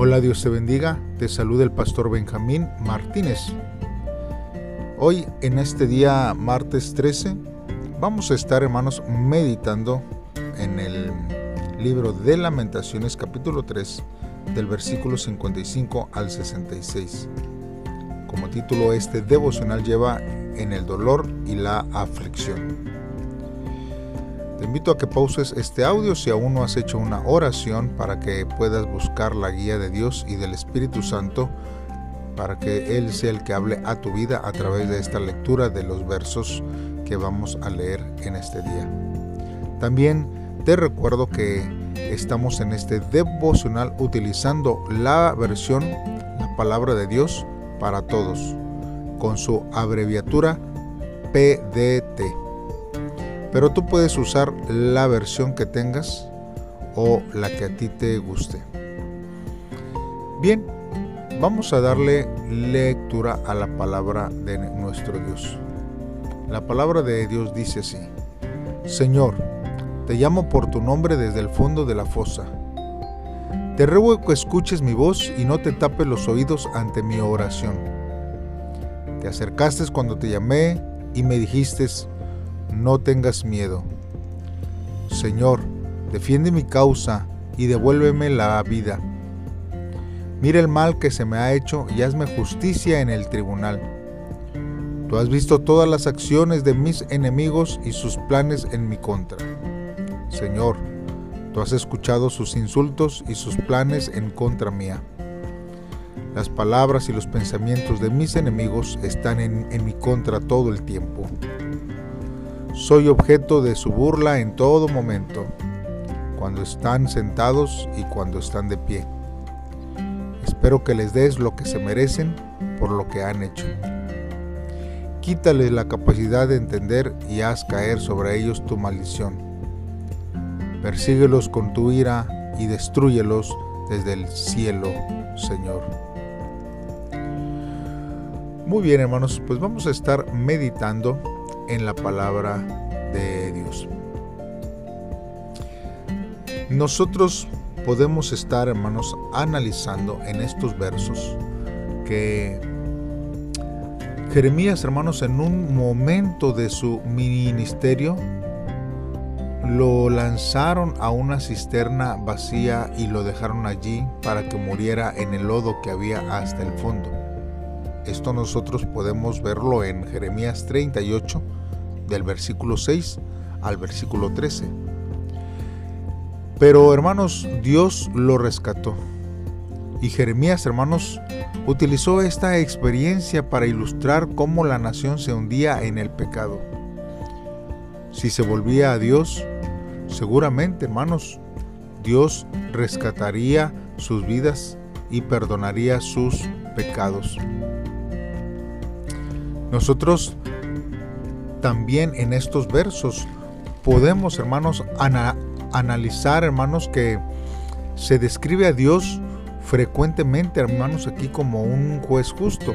Hola, Dios te bendiga. Te saluda el pastor Benjamín Martínez. Hoy, en este día martes 13, vamos a estar, hermanos, meditando en el libro de Lamentaciones, capítulo 3, del versículo 55 al 66. Como título, este devocional lleva en el dolor y la aflicción. Te invito a que pauses este audio si aún no has hecho una oración para que puedas buscar la guía de Dios y del Espíritu Santo para que Él sea el que hable a tu vida a través de esta lectura de los versos que vamos a leer en este día. También te recuerdo que estamos en este devocional utilizando la versión La Palabra de Dios para Todos, con su abreviatura PDT pero tú puedes usar la versión que tengas o la que a ti te guste. Bien, vamos a darle lectura a la palabra de nuestro Dios. La palabra de Dios dice así, Señor, te llamo por tu nombre desde el fondo de la fosa. Te ruego que escuches mi voz y no te tapes los oídos ante mi oración. Te acercaste cuando te llamé y me dijiste, no tengas miedo. Señor, defiende mi causa y devuélveme la vida. Mira el mal que se me ha hecho y hazme justicia en el tribunal. Tú has visto todas las acciones de mis enemigos y sus planes en mi contra. Señor, tú has escuchado sus insultos y sus planes en contra mía. Las palabras y los pensamientos de mis enemigos están en, en mi contra todo el tiempo. Soy objeto de su burla en todo momento, cuando están sentados y cuando están de pie. Espero que les des lo que se merecen por lo que han hecho. Quítales la capacidad de entender y haz caer sobre ellos tu maldición. Persíguelos con tu ira y destruyelos desde el cielo, Señor. Muy bien, hermanos, pues vamos a estar meditando en la palabra de Dios. Nosotros podemos estar, hermanos, analizando en estos versos que Jeremías, hermanos, en un momento de su ministerio, lo lanzaron a una cisterna vacía y lo dejaron allí para que muriera en el lodo que había hasta el fondo. Esto nosotros podemos verlo en Jeremías 38, del versículo 6 al versículo 13. Pero hermanos, Dios lo rescató. Y Jeremías, hermanos, utilizó esta experiencia para ilustrar cómo la nación se hundía en el pecado. Si se volvía a Dios, seguramente, hermanos, Dios rescataría sus vidas y perdonaría sus pecados. Nosotros también en estos versos podemos, hermanos, analizar, hermanos, que se describe a Dios frecuentemente, hermanos, aquí como un juez justo.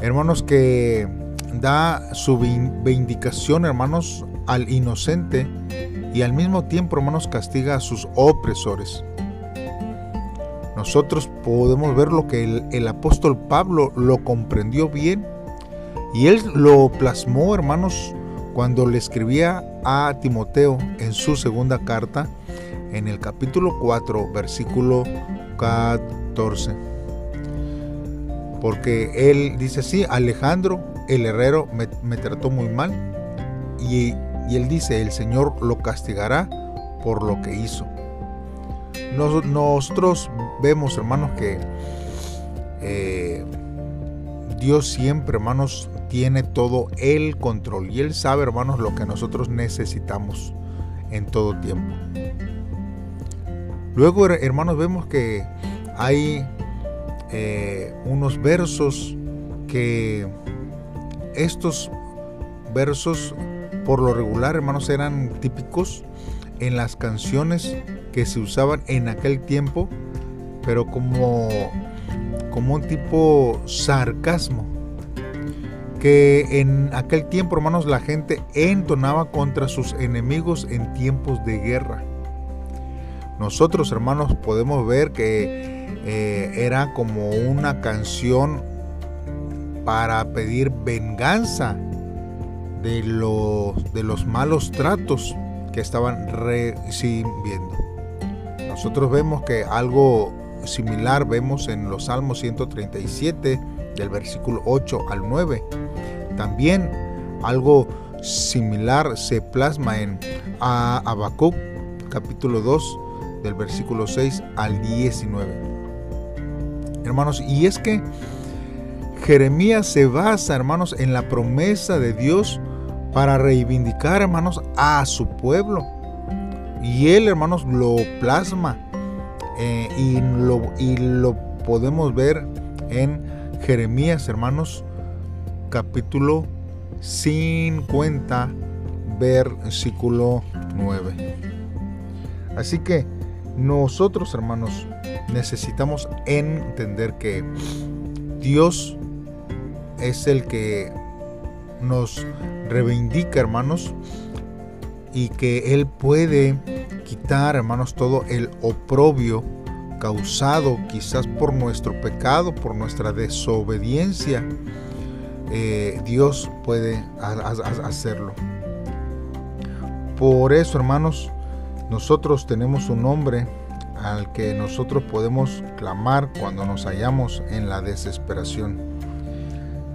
Hermanos, que da su vindicación, hermanos, al inocente y al mismo tiempo, hermanos, castiga a sus opresores. Nosotros podemos ver lo que el, apóstol Pablo lo comprendió bien y él lo plasmó, hermanos, cuando le escribía a Timoteo en su segunda carta, en el capítulo 4, versículo 14. Porque él dice así, Alejandro, el herrero, me, trató muy mal. Y, él dice, el Señor lo castigará por lo que hizo. nosotros vemos, hermanos, que eh, Dios siempre, hermanos, tiene todo el control y Él sabe, hermanos, lo que nosotros necesitamos en todo tiempo. Luego, hermanos, vemos que hay eh, unos versos que estos versos, por lo regular, hermanos, eran típicos en las canciones que se usaban en aquel tiempo, pero como, como un tipo sarcasmo que en aquel tiempo, hermanos, la gente entonaba contra sus enemigos en tiempos de guerra. nosotros hermanos podemos ver que eh, era como una canción para pedir venganza de los, de los malos tratos que estaban recibiendo. Nosotros vemos que algo similar vemos en los Salmos 137 del versículo 8 al 9. También algo similar se plasma en Habacuc capítulo 2 del versículo 6 al 19. Hermanos, y es que Jeremías se basa, hermanos, en la promesa de Dios para reivindicar, hermanos, a su pueblo. Y él, hermanos, lo plasma eh, y, lo, y lo podemos ver en Jeremías, hermanos, capítulo 50, versículo 9. Así que nosotros, hermanos, necesitamos entender que Dios es el que nos reivindica, hermanos, y que Él puede quitar, hermanos, todo el oprobio causado quizás por nuestro pecado, por nuestra desobediencia. Eh, Dios puede hacerlo. Por eso, hermanos, nosotros tenemos un nombre al que nosotros podemos clamar cuando nos hallamos en la desesperación.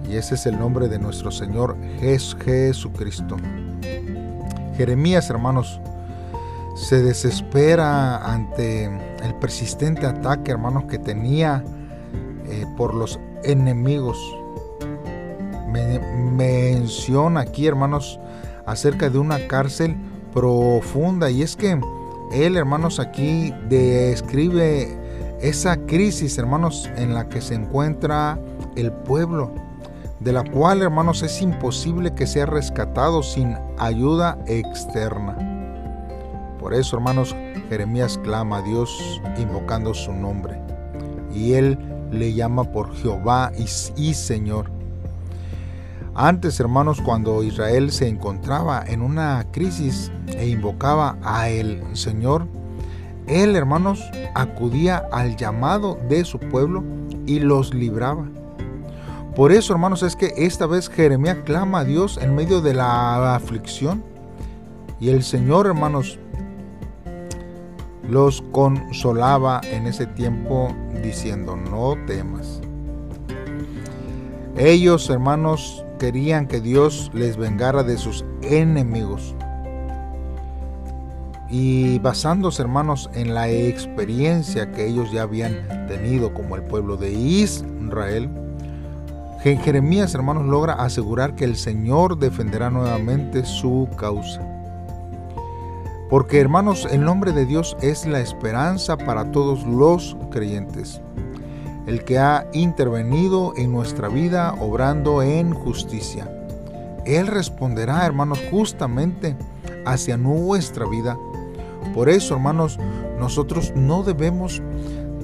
Y ese es el nombre de nuestro Señor Jesucristo. Jeremías, hermanos, se desespera ante el persistente ataque, hermanos, que tenía eh, por los enemigos. menciona aquí, hermanos, acerca de una cárcel profunda. Y es que él, hermanos, aquí describe esa crisis, hermanos, en la que se encuentra el pueblo, de la cual, hermanos, es imposible que sea rescatado sin ayuda externa. Por eso, hermanos, Jeremías clama a Dios invocando su nombre. Y él le llama por Jehová y, Señor. Antes, hermanos, cuando Israel se encontraba en una crisis e invocaba a el Señor, él, hermanos, acudía al llamado de su pueblo y los libraba. Por eso, hermanos, es que esta vez Jeremías clama a Dios en medio de la aflicción. Y el Señor, hermanos, los consolaba en ese tiempo diciendo, no temas. Ellos, hermanos, querían que Dios les vengara de sus enemigos. Y basándose, hermanos, en la experiencia que ellos ya habían tenido como el pueblo de Israel, Jeremías, hermanos, logra asegurar que el Señor defenderá nuevamente su causa. Porque, hermanos, el nombre de Dios es la esperanza para todos los creyentes el que ha intervenido en nuestra vida obrando en justicia. Él responderá, hermanos, justamente hacia nuestra vida. Por eso, hermanos, nosotros no debemos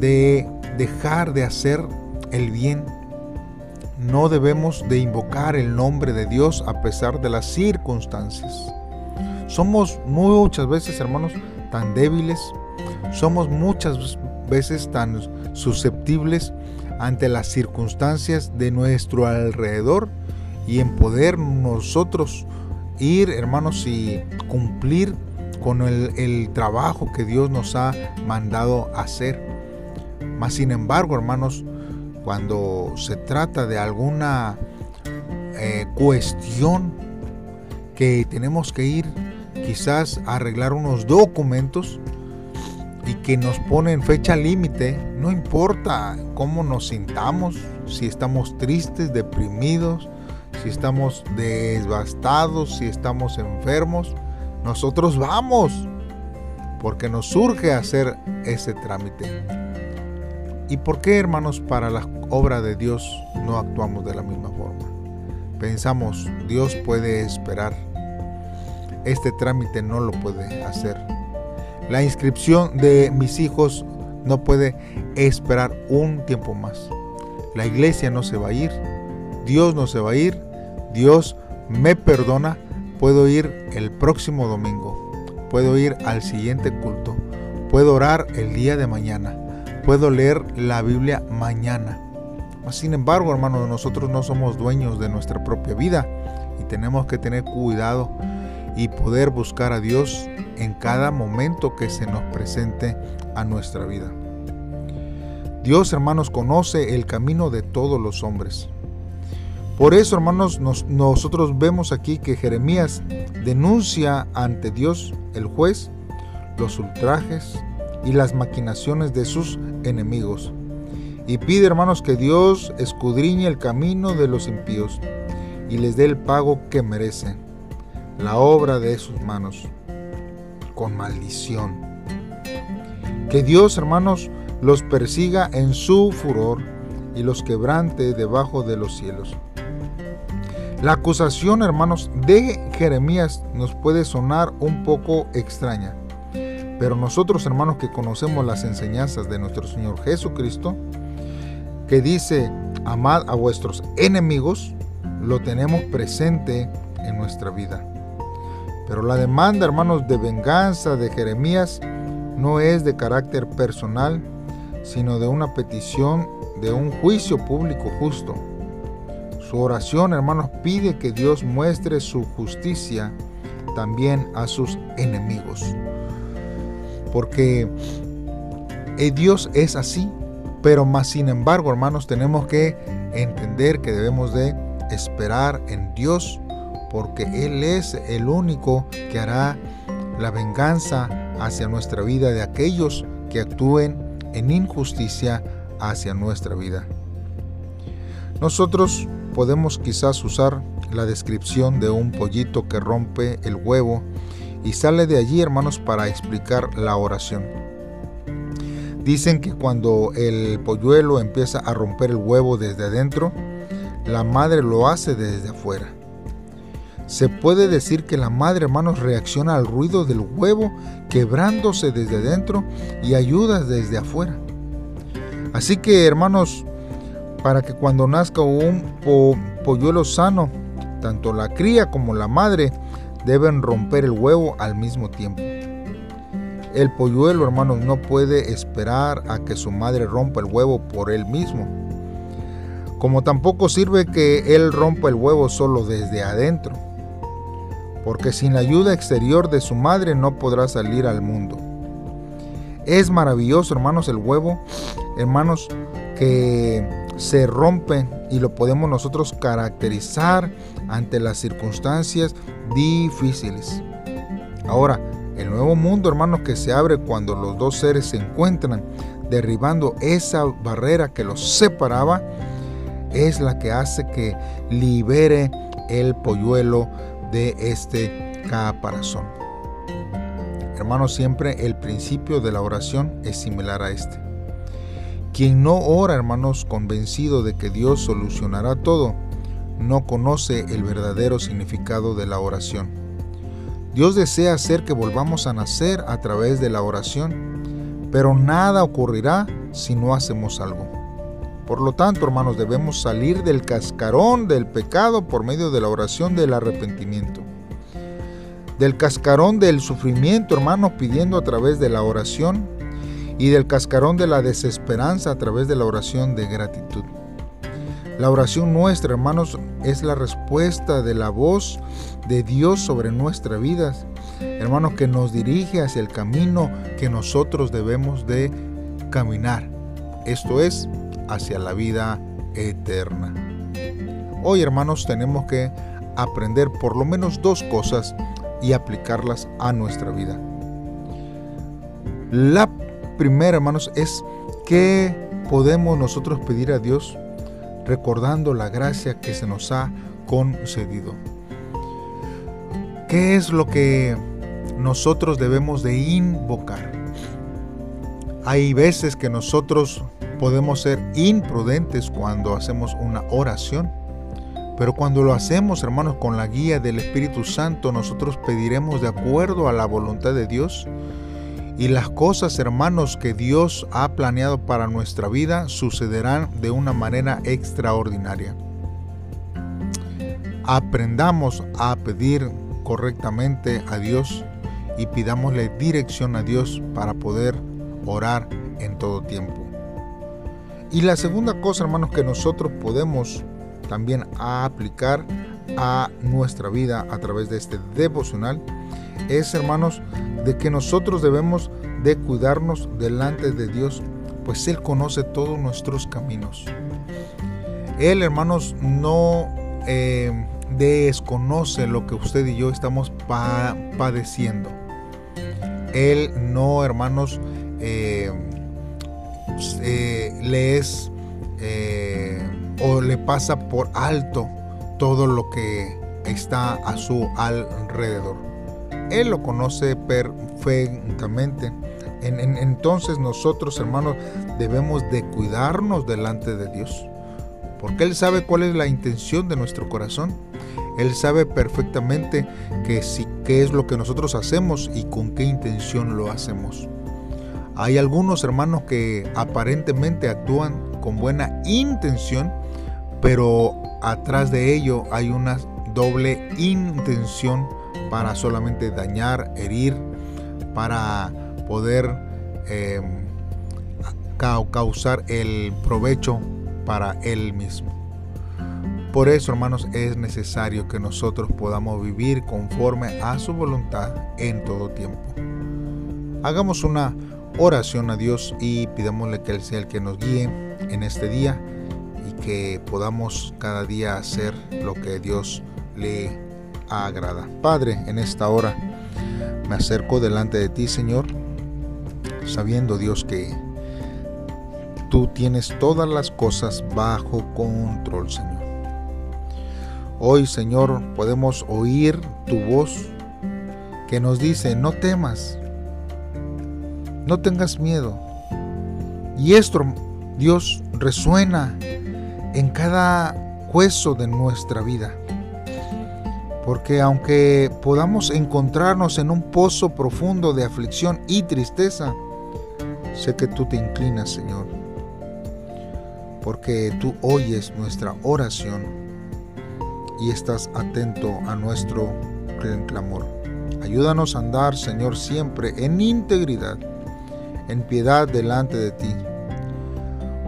de dejar de hacer el bien. No debemos de invocar el nombre de Dios a pesar de las circunstancias. Somos muchas veces, hermanos, tan débiles. Somos muchas veces tan susceptibles ante las circunstancias de nuestro alrededor y en poder nosotros ir, hermanos, y cumplir con el, trabajo que Dios nos ha mandado hacer. Mas, sin embargo, hermanos, cuando se trata de alguna eh, cuestión que tenemos que ir quizás arreglar unos documentos, y que nos ponen fecha límite, no importa cómo nos sintamos, si estamos tristes, deprimidos, si estamos devastados, si estamos enfermos, nosotros vamos, porque nos surge hacer ese trámite. ¿Y por qué, hermanos, para la obra de Dios no actuamos de la misma forma? Pensamos, Dios puede esperar. Este trámite no lo puede hacer la inscripción de mis hijos no puede esperar un tiempo más. La iglesia no se va a ir. Dios no se va a ir. Dios me perdona. Puedo ir el próximo domingo. Puedo ir al siguiente culto. Puedo orar el día de mañana, puedo leer la Biblia mañana. Sin embargo, hermanos, nosotros no somos dueños de nuestra propia vida y tenemos que tener cuidado y poder buscar a Dios en cada momento que se nos presente a nuestra vida. Dios, hermanos, conoce el camino de todos los hombres. Por eso, hermanos, nosotros vemos aquí que Jeremías denuncia ante Dios, el juez, los ultrajes y las maquinaciones de sus enemigos. Y pide, hermanos, que Dios escudriñe el camino de los impíos y les dé el pago que merecen, la obra de sus manos, con maldición. Que Dios, hermanos, los persiga en su furor y los quebrante debajo de los cielos. La acusación, hermanos, de Jeremías nos puede sonar un poco extraña, pero nosotros, hermanos, que conocemos las enseñanzas de nuestro Señor Jesucristo, que dice, amad a vuestros enemigos, lo tenemos presente en nuestra vida. Pero la demanda, hermanos, de venganza de Jeremías no es de carácter personal, sino de una petición de un juicio público justo. Su oración, hermanos, pide que Dios muestre su justicia también a sus enemigos. Porque eh, Dios es así, pero más sin embargo, hermanos, tenemos que entender que debemos de esperar en Dios, porque Él es el único que hará la venganza hacia nuestra vida de aquellos que actúen en injusticia hacia nuestra vida. Nosotros podemos quizás usar la descripción de un pollito que rompe el huevo y sale de allí, hermanos, para explicar la oración. Dicen que cuando el polluelo empieza a romper el huevo desde adentro, la madre lo hace desde afuera. Se puede decir que la madre, hermanos, reacciona al ruido del huevo quebrándose desde adentro y ayuda desde afuera. Así que, hermanos, para que cuando nazca un polluelo sano, tanto la cría como la madre deben romper el huevo al mismo tiempo. El polluelo, hermanos, no puede esperar a que su madre rompa el huevo por él mismo. Como tampoco sirve que él rompa el huevo solo desde adentro, porque sin la ayuda exterior de su madre no podrá salir al mundo. Es maravilloso, hermanos, el huevo, hermanos, que se rompe y lo podemos nosotros caracterizar ante las circunstancias difíciles. Ahora, el nuevo mundo, hermanos, que se abre cuando los dos seres se encuentran derribando esa barrera que los separaba, es la que hace que libere el polluelo de este caparazón. Hermanos, siempre el principio de la oración es similar a este. Quien no ora, hermanos, convencido de que Dios solucionará todo, no conoce el verdadero significado de la oración. Dios desea hacer que volvamos a nacer a través de la oración, pero nada ocurrirá si no hacemos algo. Por lo tanto, hermanos, debemos salir del cascarón del pecado por medio de la oración del arrepentimiento. Del cascarón del sufrimiento, hermanos, pidiendo a través de la oración y del cascarón de la desesperanza a través de la oración de gratitud. La oración nuestra, hermanos, es la respuesta de la voz de Dios sobre nuestras vidas, hermanos, que nos dirige hacia el camino que nosotros debemos de caminar. Esto es, hacia la vida eterna. Hoy, hermanos, tenemos que aprender por lo menos dos cosas y aplicarlas a nuestra vida. La primero, hermanos, es que podemos nosotros pedir a Dios recordando la gracia que se nos ha concedido. ¿Qué es lo que nosotros debemos de invocar? Hay veces que nosotros podemos ser imprudentes cuando hacemos una oración, pero cuando lo hacemos, hermanos, con la guía del Espíritu Santo, nosotros pediremos de acuerdo a la voluntad de Dios y las cosas, hermanos, que Dios ha planeado para nuestra vida sucederán de una manera extraordinaria. Aprendamos a pedir correctamente a Dios y pidámosle dirección a Dios para poder orar en todo tiempo. Y la segunda cosa, hermanos, que nosotros podemos también aplicar a nuestra vida a través de este devocional es, hermanos, de que nosotros debemos de cuidarnos delante de Dios, pues Él conoce todos nuestros caminos. Él, hermanos, no eh, desconoce lo que usted y yo estamos padeciendo. Él no, hermanos, eh, eh, le es o le pasa por alto todo lo que está a su alrededor. Él lo conoce perfectamente. entonces nosotros, hermanos, debemos de cuidarnos delante de Dios. Porque Él sabe cuál es la intención de nuestro corazón. Él sabe perfectamente que si, qué es lo que nosotros hacemos y con qué intención lo hacemos. Hay algunos hermanos que aparentemente actúan con buena intención, pero atrás de ello hay una doble intención para solamente dañar, herir, para poder eh, causar el provecho para Él mismo. Por eso, hermanos, es necesario que nosotros podamos vivir conforme a su voluntad en todo tiempo. Hagamos una oración a Dios y pidámosle que Él sea el que nos guíe en este día y que podamos cada día hacer lo que Dios le agrada. Padre, en esta hora me acerco delante de ti, Señor, sabiendo Dios que tú tienes todas las cosas bajo control, Señor. Hoy, Señor, podemos oír tu voz que nos dice, no temas, no tengas miedo. Y esto, Dios, resuena en cada hueso de nuestra vida. Porque aunque podamos encontrarnos en un pozo profundo de aflicción y tristeza, sé que tú te inclinas, Señor. Porque tú oyes nuestra oración y estás atento a nuestro clamor. Ayúdanos a andar, Señor, siempre en integridad, en piedad delante de ti.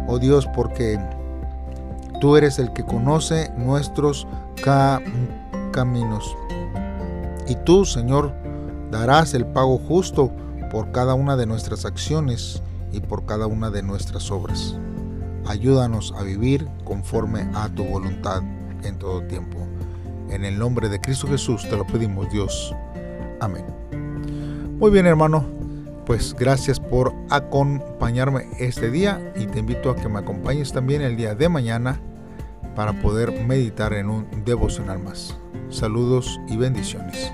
Oh Dios, porque tú eres el que conoce nuestros caminos. Y tú, Señor, darás el pago justo por cada una de nuestras acciones y por cada una de nuestras obras. Ayúdanos a vivir conforme a tu voluntad en todo tiempo. En el nombre de Cristo Jesús te lo pedimos, Dios. Amén. Muy bien, hermano. Pues gracias por acompañarme este día y te invito a que me acompañes también el día de mañana para poder meditar en un devocional más. Saludos y bendiciones.